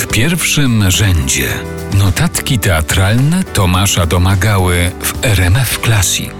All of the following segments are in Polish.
W pierwszym rzędzie notatki teatralne Tomasza Domagały w RMF Classic.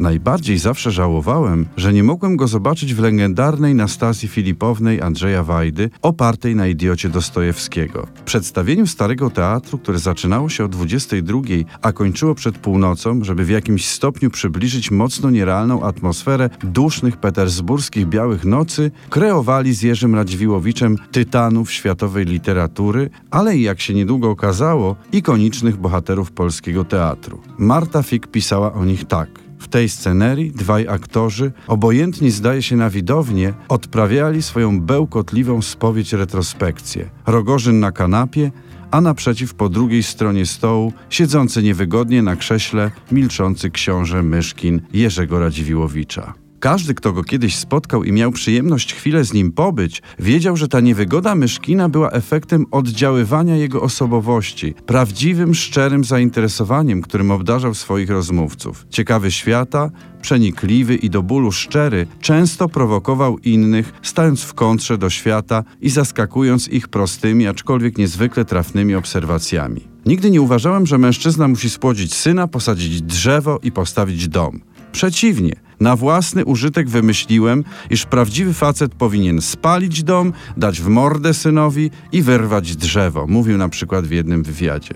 Najbardziej zawsze żałowałem, że nie mogłem go zobaczyć w legendarnej Nastazji Filipownej Andrzeja Wajdy, opartej na idiocie Dostojewskiego. W przedstawieniu Starego Teatru, które zaczynało się o 22, a kończyło przed północą, żeby w jakimś stopniu przybliżyć mocno nierealną atmosferę dusznych petersburskich białych nocy, kreowali z Jerzym Radziwiłowiczem tytanów światowej literatury, ale i jak się niedługo okazało, ikonicznych bohaterów polskiego teatru. Marta Fik pisała o nich tak – w tej scenerii dwaj aktorzy, obojętni zdaje się na widownię, odprawiali swoją bełkotliwą spowiedź retrospekcję. Rogorzyn na kanapie, a naprzeciw po drugiej stronie stołu, siedzący niewygodnie na krześle, milczący książę Myszkin Jerzego Radziwiłowicza. Każdy, kto go kiedyś spotkał i miał przyjemność chwilę z nim pobyć, wiedział, że ta niewygoda Myszkina była efektem oddziaływania jego osobowości, prawdziwym, szczerym zainteresowaniem, którym obdarzał swoich rozmówców. Ciekawy świata, przenikliwy i do bólu szczery, często prowokował innych, stając w kontrze do świata i zaskakując ich prostymi, aczkolwiek niezwykle trafnymi obserwacjami. Nigdy nie uważałem, że mężczyzna musi spłodzić syna, posadzić drzewo i postawić dom. Przeciwnie, na własny użytek wymyśliłem, iż prawdziwy facet powinien spalić dom, dać w mordę synowi i wyrwać drzewo, mówił na przykład w jednym wywiadzie.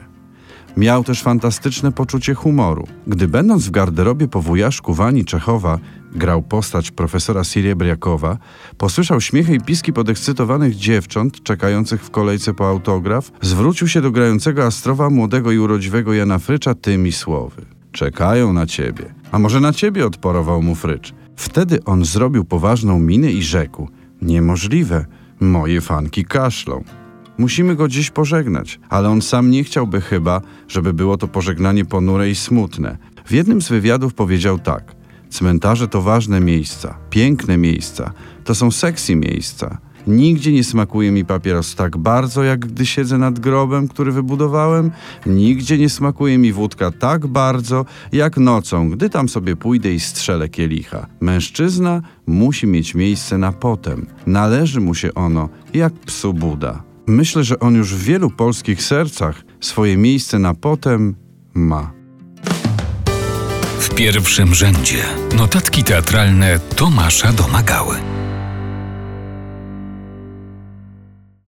Miał też fantastyczne poczucie humoru. Gdy będąc w garderobie po wujaszku Wani Czechowa grał postać profesora Siriebriakowa, posłyszał śmiechy i piski podekscytowanych dziewcząt czekających w kolejce po autograf, zwrócił się do grającego astrowa młodego i urodziwego Jana Frycza tymi słowy. Czekają na ciebie. A może na ciebie odporował mu Frycz. Wtedy on zrobił poważną minę i rzekł: Niemożliwe, moje fanki kaszlą. Musimy go dziś pożegnać, ale on sam nie chciałby chyba, żeby było to pożegnanie ponure i smutne. W jednym z wywiadów powiedział tak: Cmentarze to ważne miejsca, piękne miejsca, to są sexy miejsca. Nigdzie nie smakuje mi papieros tak bardzo, jak gdy siedzę nad grobem, który wybudowałem. Nigdzie nie smakuje mi wódka tak bardzo, jak nocą, gdy tam sobie pójdę i strzelę kielicha. Mężczyzna musi mieć miejsce na potem. Należy mu się ono, jak psu Buda. Myślę, że on już w wielu polskich sercach swoje miejsce na potem ma. W pierwszym rzędzie notatki teatralne Tomasza Domagały.